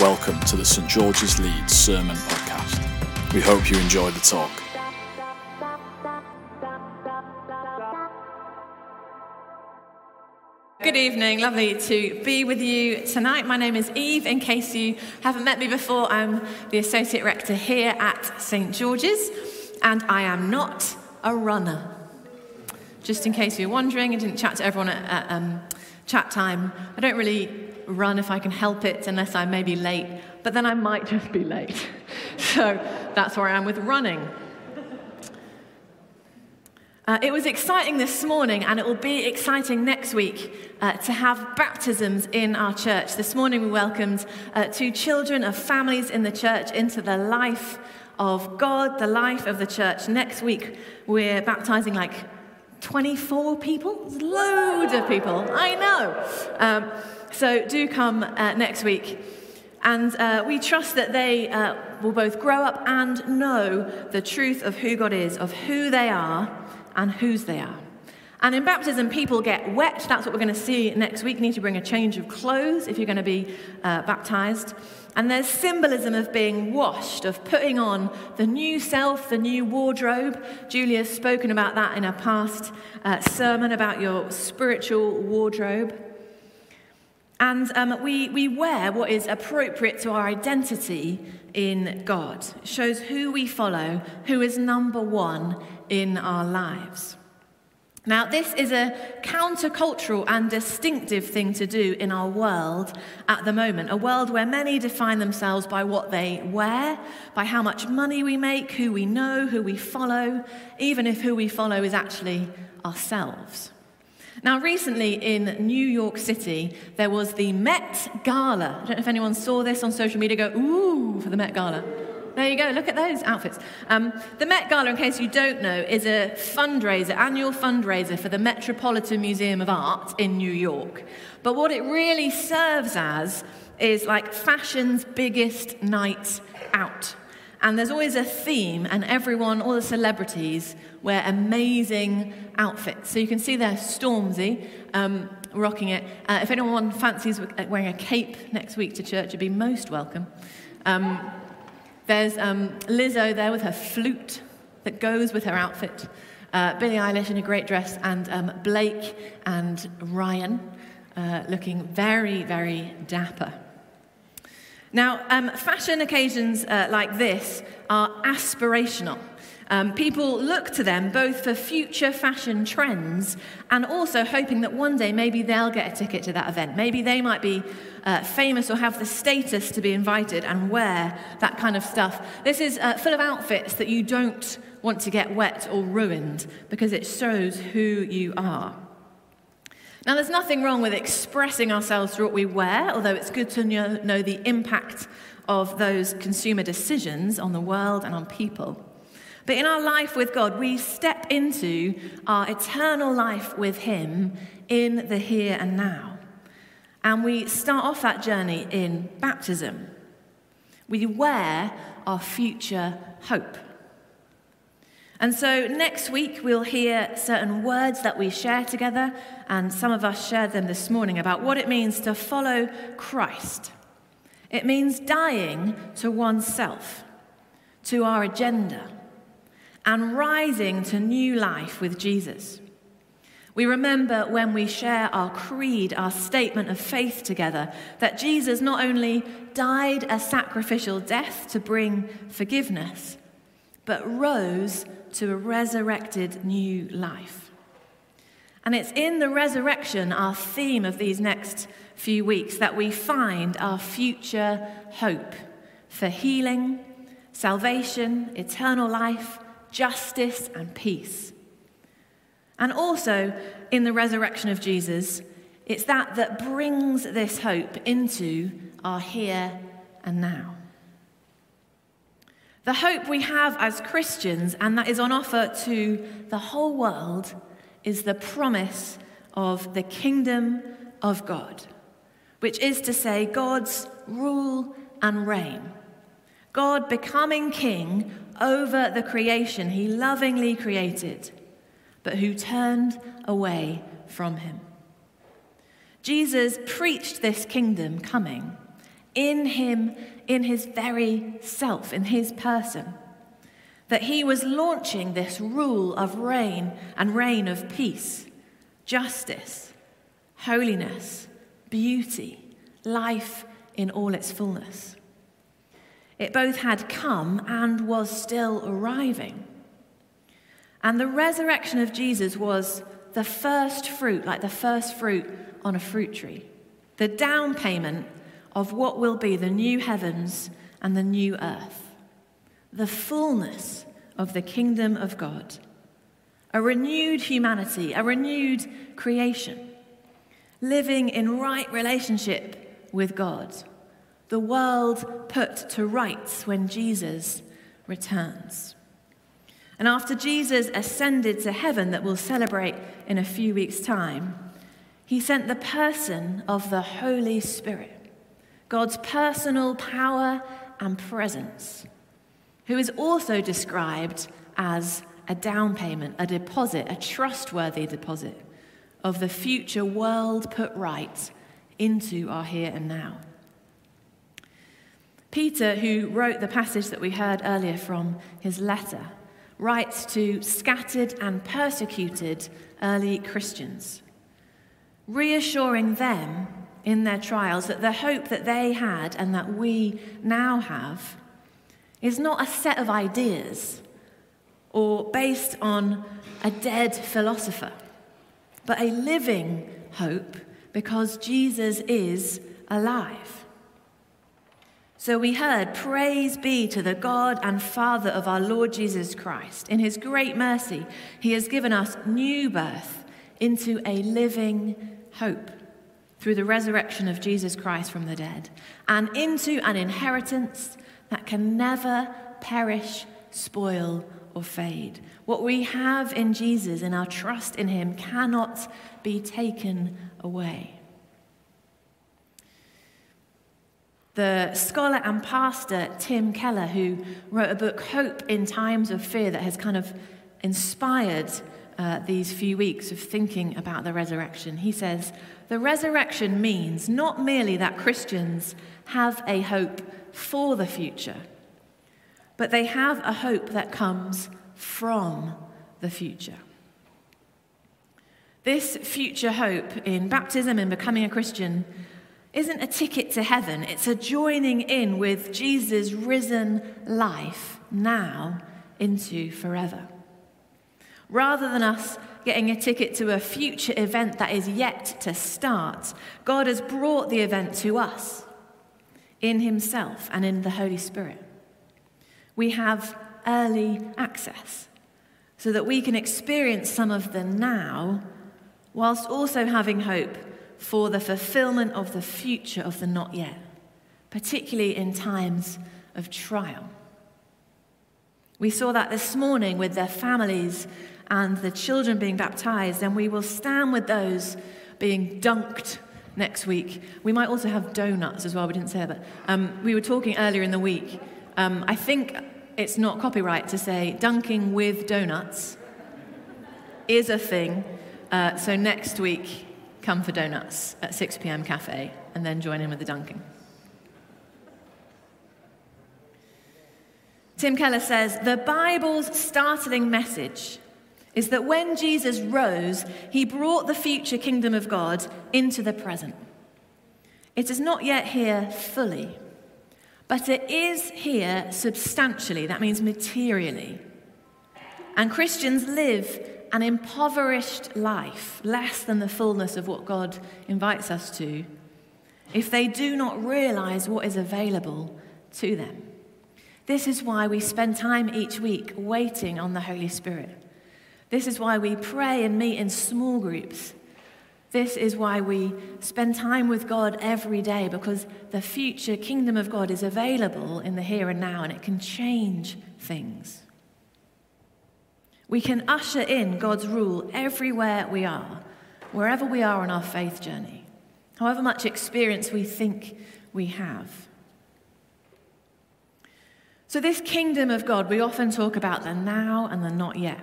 Welcome to the St George's Leeds Sermon Podcast. We hope you enjoy the talk. Good evening, lovely to be with you tonight. My name is Eve. In case you haven't met me before, I'm the Associate Rector here at St George's, and I am not a runner. Just in case you're wondering, I didn't chat to everyone at, at um, chat time. I don't really run if I can help it, unless I may be late, but then I might just be late. So that's where I am with running. Uh, it was exciting this morning, and it will be exciting next week uh, to have baptisms in our church. This morning, we welcomed uh, two children of families in the church into the life of God, the life of the church. Next week, we're baptizing like 24 people. Loads of people, I know. Um, so do come uh, next week. And uh, we trust that they uh, will both grow up and know the truth of who God is, of who they are and whose they are. And in baptism, people get wet. That's what we're going to see next week. You need to bring a change of clothes if you're going to be uh, baptized. And there's symbolism of being washed, of putting on the new self, the new wardrobe. Julia's spoken about that in a past uh, sermon about your spiritual wardrobe. And um, we, we wear what is appropriate to our identity in God. It shows who we follow, who is number one in our lives. Now, this is a countercultural and distinctive thing to do in our world at the moment, a world where many define themselves by what they wear, by how much money we make, who we know, who we follow, even if who we follow is actually ourselves. Now, recently in New York City, there was the Met Gala. I don't know if anyone saw this on social media, go, ooh, for the Met Gala. There you go, look at those outfits. Um, the Met Gala, in case you don't know, is a fundraiser, annual fundraiser for the Metropolitan Museum of Art in New York. But what it really serves as is like fashion's biggest night out. And there's always a theme, and everyone, all the celebrities, wear amazing outfits. So you can see there Stormzy um, rocking it. Uh, if anyone fancies wearing a cape next week to church, you'd be most welcome. Um, there's um, Lizzo there with her flute that goes with her outfit. Uh, Billie Eilish in a great dress, and um, Blake and Ryan uh, looking very, very dapper. Now, um, fashion occasions uh, like this are aspirational. Um, people look to them both for future fashion trends and also hoping that one day maybe they'll get a ticket to that event. Maybe they might be uh, famous or have the status to be invited and wear that kind of stuff. This is uh, full of outfits that you don't want to get wet or ruined because it shows who you are. Now, there's nothing wrong with expressing ourselves through what we wear, although it's good to know, the impact of those consumer decisions on the world and on people. But in our life with God, we step into our eternal life with Him in the here and now. And we start off that journey in baptism. We wear our future hope. And so next week, we'll hear certain words that we share together, and some of us shared them this morning about what it means to follow Christ. It means dying to oneself, to our agenda and rising to new life with Jesus. We remember when we share our creed, our statement of faith together, that Jesus not only died a sacrificial death to bring forgiveness, but rose to a resurrected new life. And it's in the resurrection, our theme of these next few weeks, that we find our future hope for healing, salvation, eternal life, justice, and peace. And also, in the resurrection of Jesus, it's that that brings this hope into our here and now. The hope we have as Christians, and that is on offer to the whole world, is the promise of the kingdom of God, which is to say, God's rule and reign. God becoming king over the creation he lovingly created, but who turned away from him. Jesus preached this kingdom coming in him, in his very self, in his person. That he was launching this rule of reign and reign of peace, justice, holiness, beauty, life in all its fullness. It both had come and was still arriving. And the resurrection of Jesus was the first fruit, like the first fruit on a fruit tree, the down payment of what will be the new heavens and the new earth, the fullness of the kingdom of God, a renewed humanity, a renewed creation, living in right relationship with God, the world put to rights when Jesus returns. And after Jesus ascended to heaven, that we'll celebrate in a few weeks' time, he sent the person of the Holy Spirit, God's personal power and presence, who is also described as a down payment, a deposit, a trustworthy deposit of the future world put right into our here and now. Peter, who wrote the passage that we heard earlier from his letter, writes to scattered and persecuted early Christians, reassuring them in their trials that the hope that they had and that we now have is not a set of ideas or based on a dead philosopher, but a living hope because Jesus is alive. So we heard, Praise be to the God and Father of our Lord Jesus Christ. In his great mercy, he has given us new birth into a living hope through the resurrection of Jesus Christ from the dead, and into an inheritance that can never perish, spoil, or fade. What we have in Jesus and our trust in him cannot be taken away. the scholar and pastor Tim Keller, who wrote a book, Hope in Times of Fear, that has kind of inspired uh, these few weeks of thinking about the resurrection. He says, The resurrection means not merely that Christians have a hope for the future, but they have a hope that comes from the future. This future hope in baptism and becoming a Christian isn't a ticket to heaven, it's a joining in with Jesus' risen life now into forever. Rather than us getting a ticket to a future event that is yet to start, God has brought the event to us in Himself and in the Holy Spirit. We have early access so that we can experience some of the now whilst also having hope for the fulfillment of the future of the not yet, particularly in times of trial. We saw that this morning with their families and the children being baptized, and we will stand with those being dunked next week. We might also have donuts as well, we didn't say that. Um, we were talking earlier in the week. Um, I think it's not copyright to say dunking with donuts is a thing. Uh, so next week, come for donuts at 6 p.m. cafe and then join in with the dunking. Tim Keller says the Bible's startling message is that when Jesus rose, he brought the future kingdom of God into the present. It is not yet here fully, but it is here substantially, that means materially. And Christians live an impoverished life, less than the fullness of what God invites us to, if they do not realize what is available to them. This is why we spend time each week waiting on the Holy Spirit. This is why we pray and meet in small groups. This is why we spend time with God every day because the future kingdom of God is available in the here and now and it can change things. We can usher in God's rule everywhere we are, wherever we are on our faith journey, however much experience we think we have. So, this kingdom of God, we often talk about the now and the not yet.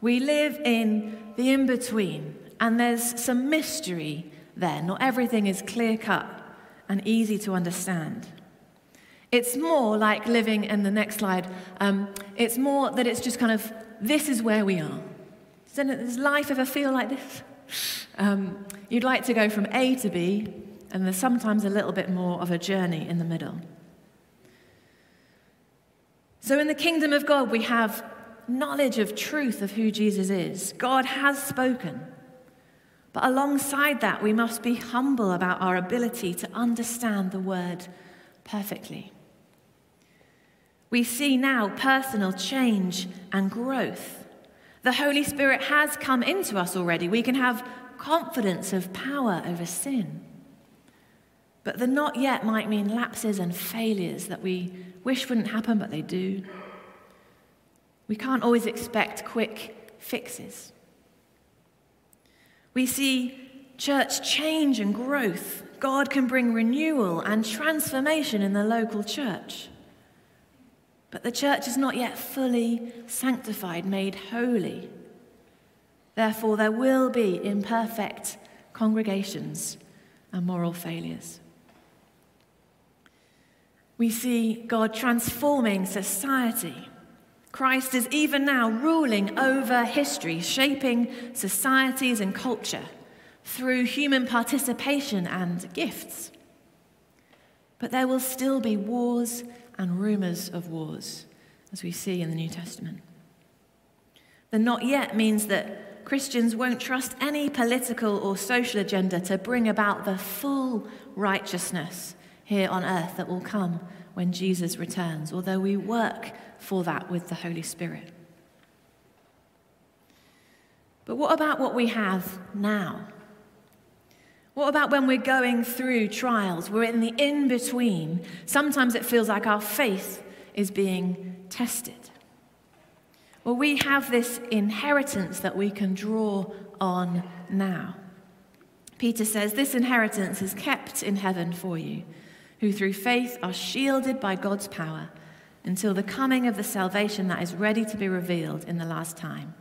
We live in the in between, and there's some mystery there. Not everything is clear cut and easy to understand. It's more like living in the next slide. Um, it's more that it's just kind of this is where we are. Does life ever feel like this? Um, you'd like to go from A to B, and there's sometimes a little bit more of a journey in the middle. So, in the kingdom of God, we have knowledge of truth of who Jesus is. God has spoken. But alongside that, we must be humble about our ability to understand the word perfectly. We see now personal change and growth. The Holy Spirit has come into us already. We can have confidence of power over sin. But the not yet might mean lapses and failures that we wish wouldn't happen, but they do. We can't always expect quick fixes. We see church change and growth. God can bring renewal and transformation in the local church. But the church is not yet fully sanctified, made holy. Therefore, there will be imperfect congregations and moral failures. We see God transforming society. Christ is even now ruling over history, shaping societies and culture through human participation and gifts. But there will still be wars and rumors of wars, as we see in the New Testament. The not yet means that Christians won't trust any political or social agenda to bring about the full righteousness here on earth that will come when Jesus returns, although we work for that with the Holy Spirit. But what about what we have now? What about when we're going through trials? We're in the in between. Sometimes it feels like our faith is being tested. Well, we have this inheritance that we can draw on now. Peter says, This inheritance is kept in heaven for you, who through faith are shielded by God's power until the coming of the salvation that is ready to be revealed in the last time.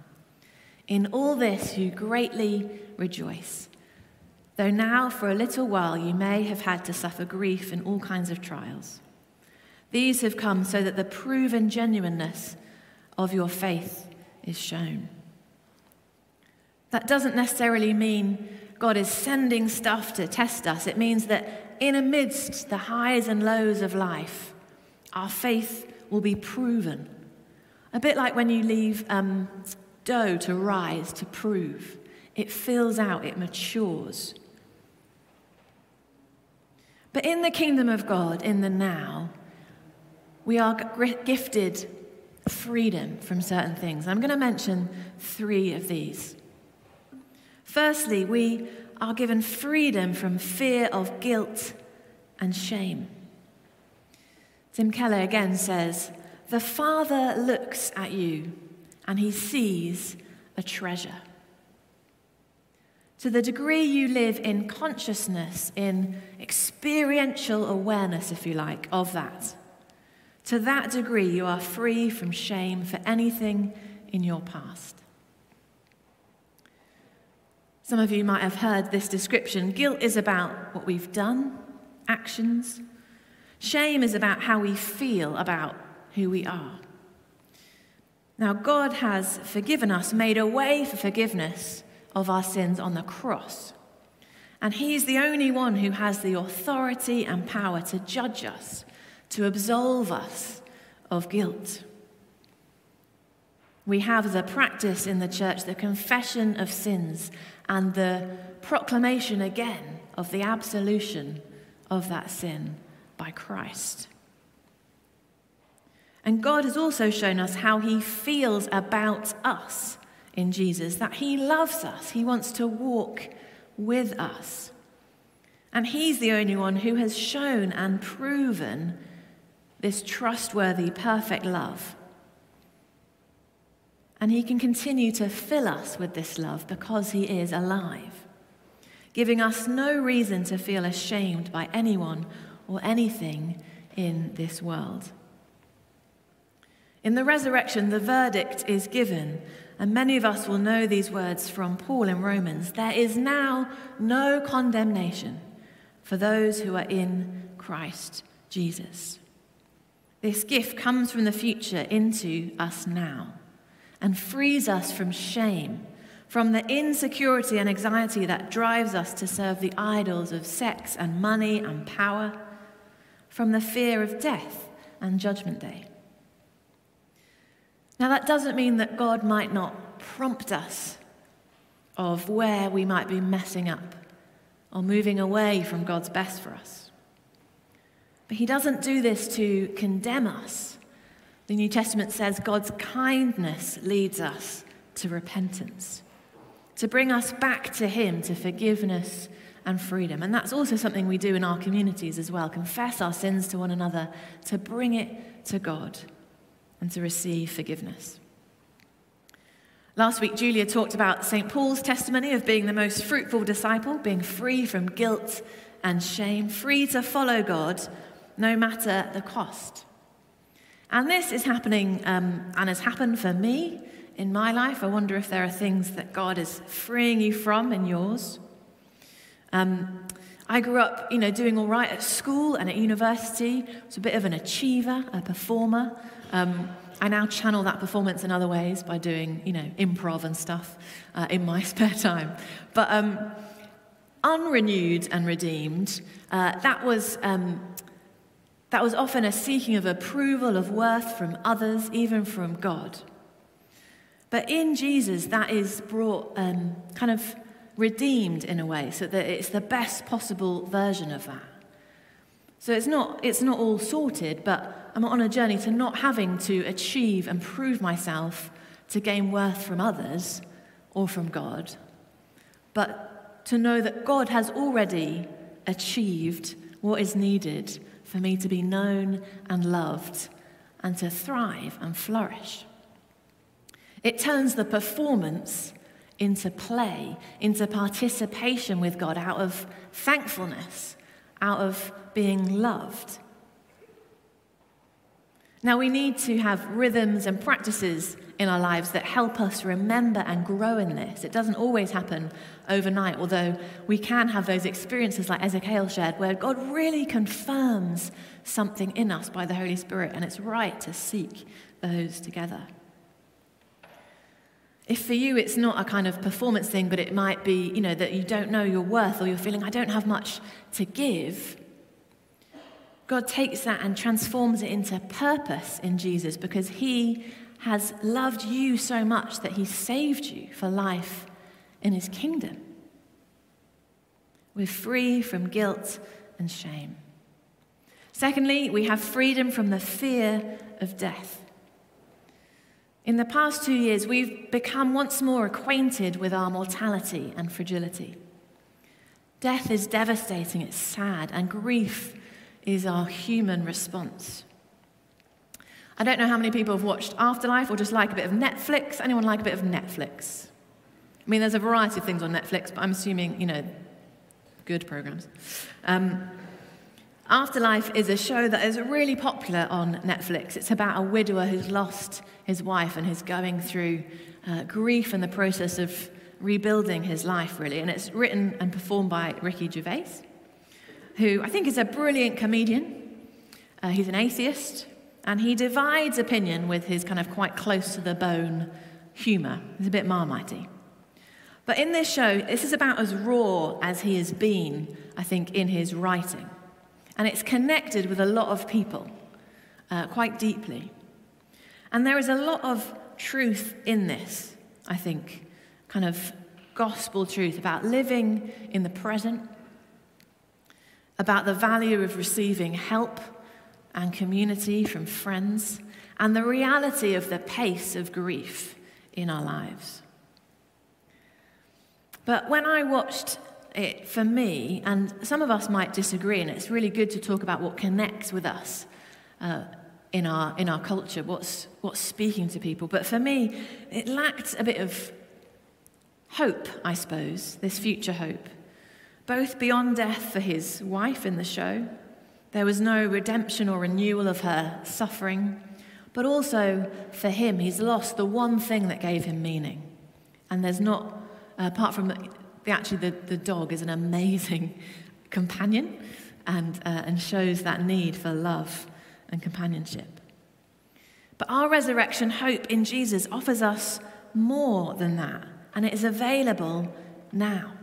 In all this, you greatly rejoice though now for a little while you may have had to suffer grief in all kinds of trials. These have come so that the proven genuineness of your faith is shown. That doesn't necessarily mean God is sending stuff to test us. It means that in amidst the highs and lows of life, our faith will be proven. A bit like when you leave um, dough to rise to prove, it fills out, it matures. But in the kingdom of God, in the now, we are gifted freedom from certain things. I'm going to mention three of these. Firstly, we are given freedom from fear of guilt and shame. Tim Keller again says, The Father looks at you and he sees a treasure. To the degree you live in consciousness, in experiential awareness, if you like, of that, to that degree you are free from shame for anything in your past. Some of you might have heard this description. Guilt is about what we've done, actions. Shame is about how we feel about who we are. Now, God has forgiven us, made a way for forgiveness of our sins on the cross. And He's the only one who has the authority and power to judge us, to absolve us of guilt. We have a practice in the church the confession of sins and the proclamation again of the absolution of that sin by Christ. And God has also shown us how He feels about us in Jesus, that He loves us, He wants to walk with us. And He's the only one who has shown and proven this trustworthy, perfect love. And He can continue to fill us with this love because He is alive, giving us no reason to feel ashamed by anyone or anything in this world. In the resurrection, the verdict is given and many of us will know these words from Paul in Romans there is now no condemnation for those who are in Christ Jesus. This gift comes from the future into us now and frees us from shame, from the insecurity and anxiety that drives us to serve the idols of sex and money and power, from the fear of death and judgment day. Now, that doesn't mean that God might not prompt us of where we might be messing up or moving away from God's best for us. But He doesn't do this to condemn us. The New Testament says God's kindness leads us to repentance, to bring us back to Him, to forgiveness and freedom. And that's also something we do in our communities as well confess our sins to one another, to bring it to God, and to receive forgiveness. Last week, Julia talked about St. Paul's testimony of being the most fruitful disciple, being free from guilt and shame, free to follow God no matter the cost. And this is happening um, and has happened for me in my life. I wonder if there are things that God is freeing you from in yours. Um, I grew up, you know, doing all right at school and at university. I was a bit of an achiever, a performer. Um, I now channel that performance in other ways by doing, you know, improv and stuff uh, in my spare time. But um, unrenewed and redeemed, uh, that was. Um, that was often a seeking of approval, of worth from others, even from God. But in Jesus, that is brought um, kind of redeemed in a way, so that it's the best possible version of that. So it's not, it's not all sorted, but I'm on a journey to not having to achieve and prove myself to gain worth from others or from God, but to know that God has already achieved what is needed for me to be known and loved and to thrive and flourish. It turns the performance into play, into participation with God out of thankfulness, out of being loved. Now, we need to have rhythms and practices in our lives that help us remember and grow in this. It doesn't always happen overnight, although we can have those experiences like Ezekiel shared, where God really confirms something in us by the Holy Spirit, and it's right to seek those together. If for you it's not a kind of performance thing, but it might be, you know, that you don't know your worth or you're feeling, I don't have much to give, God takes that and transforms it into purpose in Jesus because he has loved you so much that he saved you for life in his kingdom. We're free from guilt and shame. Secondly, we have freedom from the fear of death. In the past two years, we've become once more acquainted with our mortality and fragility. Death is devastating, it's sad, and grief is our human response. I don't know how many people have watched Afterlife or just like a bit of Netflix. Anyone like a bit of Netflix? I mean, there's a variety of things on Netflix, but I'm assuming, you know, good programs. Um, Afterlife is a show that is really popular on Netflix. It's about a widower who's lost his wife and who's going through uh, grief and the process of rebuilding his life, really. And it's written and performed by Ricky Gervais who I think is a brilliant comedian. Uh, he's an atheist, and he divides opinion with his kind of quite close to the bone humour. He's a bit marmitey. But in this show, this is about as raw as he has been, I think, in his writing. And it's connected with a lot of people uh, quite deeply. And there is a lot of truth in this, I think, kind of gospel truth about living in the present about the value of receiving help and community from friends, and the reality of the pace of grief in our lives. But when I watched it for me, and some of us might disagree, and it's really good to talk about what connects with us uh, in, our, in our culture, what's, what's speaking to people. But for me, it lacked a bit of hope, I suppose, this future hope both beyond death for his wife in the show. There was no redemption or renewal of her suffering, but also for him, he's lost the one thing that gave him meaning. And there's not, apart from the, actually, the, the dog is an amazing companion and, uh, and shows that need for love and companionship. But our resurrection hope in Jesus offers us more than that, and it is available now.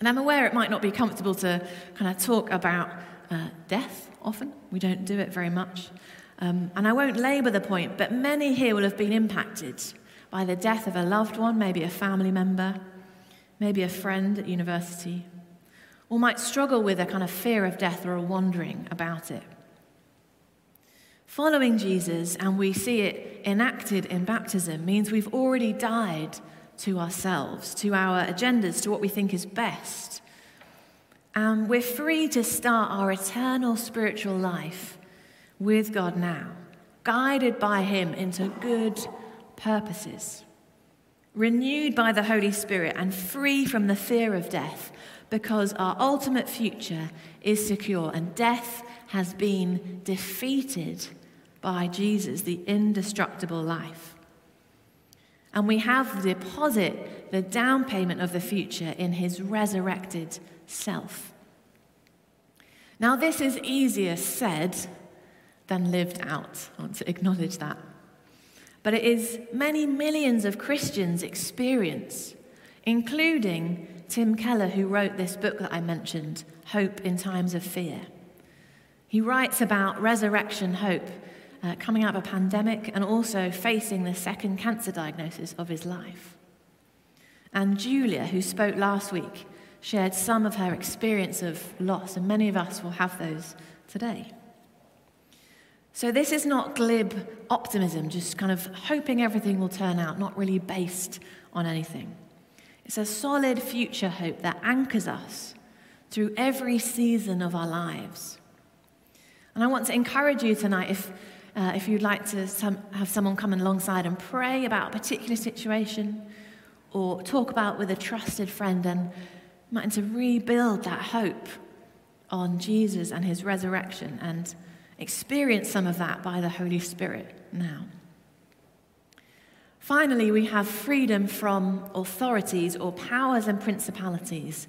And I'm aware it might not be comfortable to kind of talk about uh, death often. We don't do it very much. Um, and I won't labour the point, but many here will have been impacted by the death of a loved one, maybe a family member, maybe a friend at university, or might struggle with a kind of fear of death or a wondering about it. Following Jesus, and we see it enacted in baptism, means we've already died to ourselves, to our agendas, to what we think is best. And we're free to start our eternal spiritual life with God now, guided by Him into good purposes, renewed by the Holy Spirit, and free from the fear of death, because our ultimate future is secure and death has been defeated by Jesus, the indestructible life. And we have the deposit, the down payment of the future in his resurrected self. Now, this is easier said than lived out. I want to acknowledge that. But it is many millions of Christians' experience, including Tim Keller, who wrote this book that I mentioned, Hope in Times of Fear. He writes about resurrection hope uh, coming out of a pandemic and also facing the second cancer diagnosis of his life. And Julia, who spoke last week, shared some of her experience of loss, and many of us will have those today. So, this is not glib optimism, just kind of hoping everything will turn out, not really based on anything. It's a solid future hope that anchors us through every season of our lives. And I want to encourage you tonight if uh, if you'd like to some, have someone come alongside and pray about a particular situation or talk about with a trusted friend and might to rebuild that hope on Jesus and his resurrection and experience some of that by the Holy Spirit now. Finally, we have freedom from authorities or powers and principalities,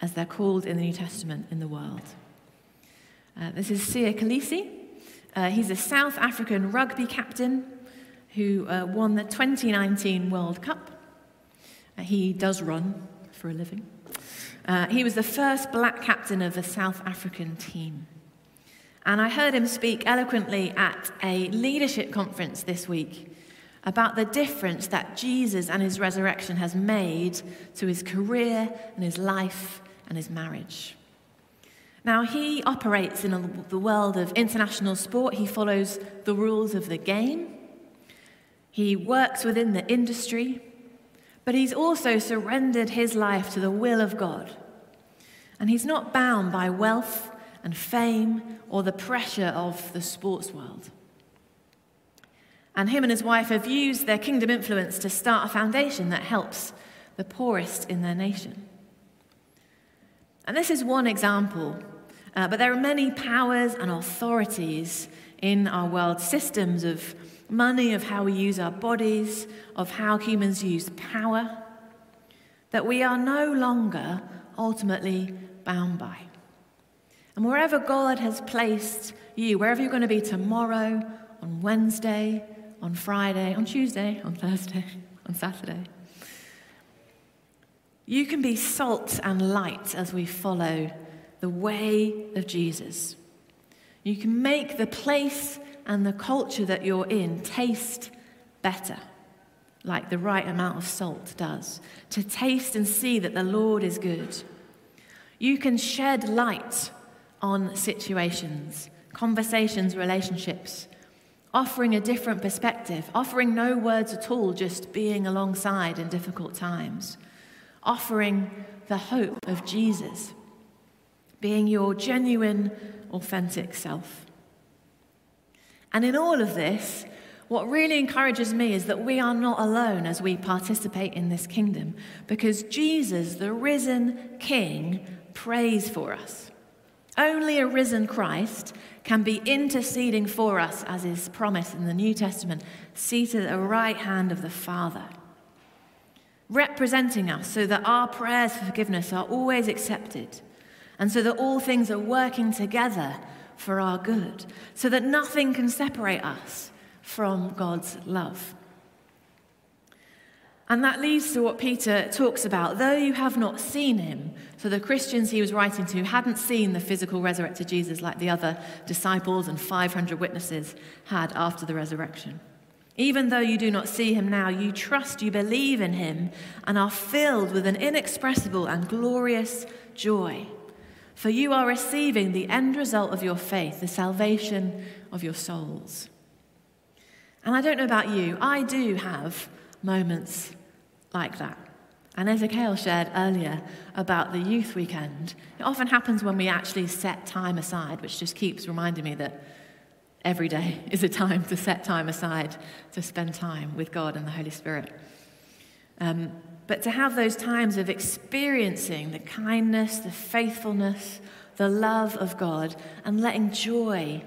as they're called in the New Testament in the world. Uh, this is Siya Kolisi. Uh, he's a South African rugby captain who uh, won the 2019 World Cup. Uh, he does run for a living. Uh, he was the first black captain of the South African team. And I heard him speak eloquently at a leadership conference this week about the difference that Jesus and his resurrection has made to his career and his life and his marriage. Now, he operates in a, the world of international sport. He follows the rules of the game. He works within the industry, but he's also surrendered his life to the will of God. And he's not bound by wealth and fame or the pressure of the sports world. And him and his wife have used their kingdom influence to start a foundation that helps the poorest in their nation. And this is one example uh, but there are many powers and authorities in our world, systems of money, of how we use our bodies, of how humans use power, that we are no longer ultimately bound by. And wherever God has placed you, wherever you're going to be tomorrow, on Wednesday, on Friday, on Tuesday, on Thursday, on Saturday, you can be salt and light as we follow the way of Jesus. You can make the place and the culture that you're in taste better, like the right amount of salt does, to taste and see that the Lord is good. You can shed light on situations, conversations, relationships, offering a different perspective, offering no words at all, just being alongside in difficult times, offering the hope of Jesus being your genuine, authentic self. And in all of this, what really encourages me is that we are not alone as we participate in this kingdom, because Jesus, the risen King, prays for us. Only a risen Christ can be interceding for us, as is promised in the New Testament, seated at the right hand of the Father, representing us so that our prayers for forgiveness are always accepted and so that all things are working together for our good, so that nothing can separate us from God's love. And that leads to what Peter talks about. Though you have not seen him, so the Christians he was writing to hadn't seen the physical resurrected Jesus like the other disciples and 500 witnesses had after the resurrection. Even though you do not see him now, you trust, you believe in him, and are filled with an inexpressible and glorious joy. For you are receiving the end result of your faith, the salvation of your souls. And I don't know about you, I do have moments like that. And Ezekiel shared earlier about the youth weekend. It often happens when we actually set time aside, which just keeps reminding me that every day is a time to set time aside to spend time with God and the Holy Spirit. Um, but to have those times of experiencing the kindness, the faithfulness, the love of God, and letting joy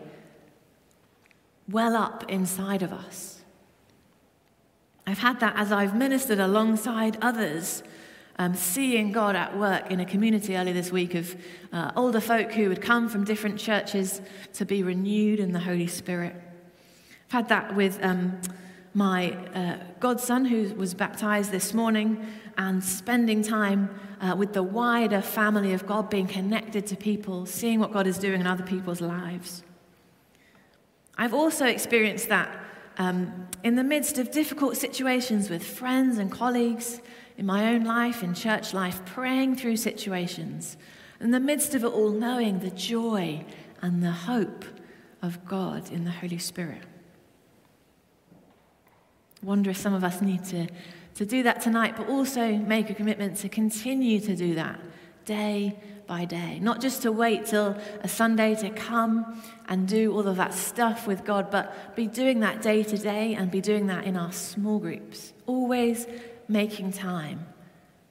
well up inside of us. I've had that as I've ministered alongside others, um, seeing God at work in a community earlier this week of uh, older folk who had come from different churches to be renewed in the Holy Spirit. I've had that with um, my uh, godson, who was baptized this morning, and spending time uh, with the wider family of God, being connected to people, seeing what God is doing in other people's lives. I've also experienced that um, in the midst of difficult situations with friends and colleagues, in my own life, in church life, praying through situations, in the midst of it all, knowing the joy and the hope of God in the Holy Spirit. Wonder if some of us need to, to do that tonight, but also make a commitment to continue to do that day by day. Not just to wait till a Sunday to come and do all of that stuff with God, but be doing that day to day and be doing that in our small groups. Always making time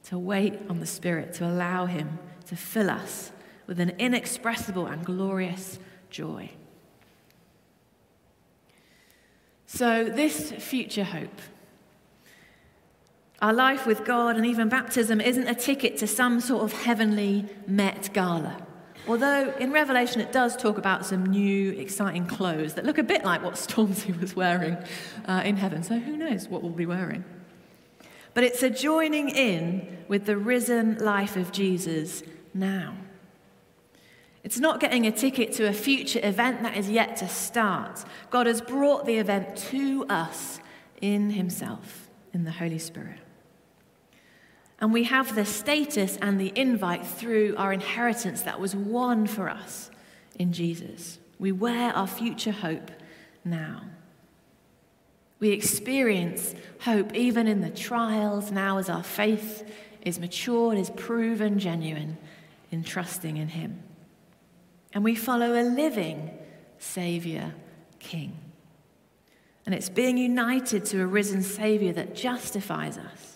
to wait on the Spirit, to allow Him to fill us with an inexpressible and glorious joy. So, this future hope our life with God and even baptism isn't a ticket to some sort of heavenly Met Gala. Although in Revelation it does talk about some new, exciting clothes that look a bit like what Stormzy was wearing uh, in heaven. So who knows what we'll be wearing? But it's a joining in with the risen life of Jesus now. It's not getting a ticket to a future event that is yet to start. God has brought the event to us in Himself, in the Holy Spirit. And we have the status and the invite through our inheritance that was won for us in Jesus. We wear our future hope now. We experience hope even in the trials now as our faith is matured, is proven genuine in trusting in Him. And we follow a living Savior King. And it's being united to a risen Savior that justifies us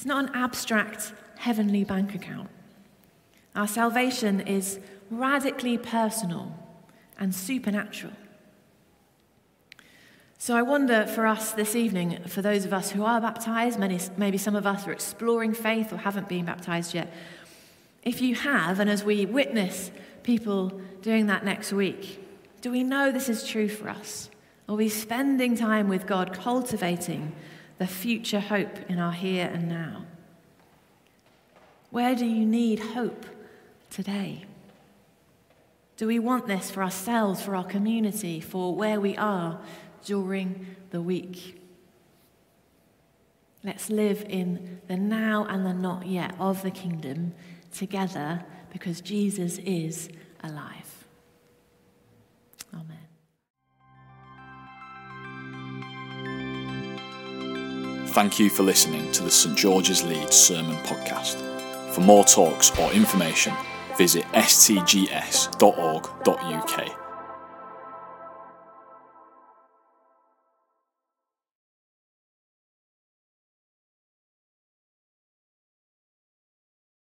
it's not an abstract heavenly bank account. Our salvation is radically personal and supernatural. So I wonder for us this evening, for those of us who are baptized, many, maybe some of us are exploring faith or haven't been baptized yet, if you have, and as we witness people doing that next week, do we know this is true for us? Are we spending time with God cultivating the future hope in our here and now? Where do you need hope today? Do we want this for ourselves, for our community, for where we are during the week? Let's live in the now and the not yet of the kingdom together because Jesus is alive. Amen. Thank you for listening to the St George's Leeds Sermon Podcast. For more talks or information, visit stgs.org.uk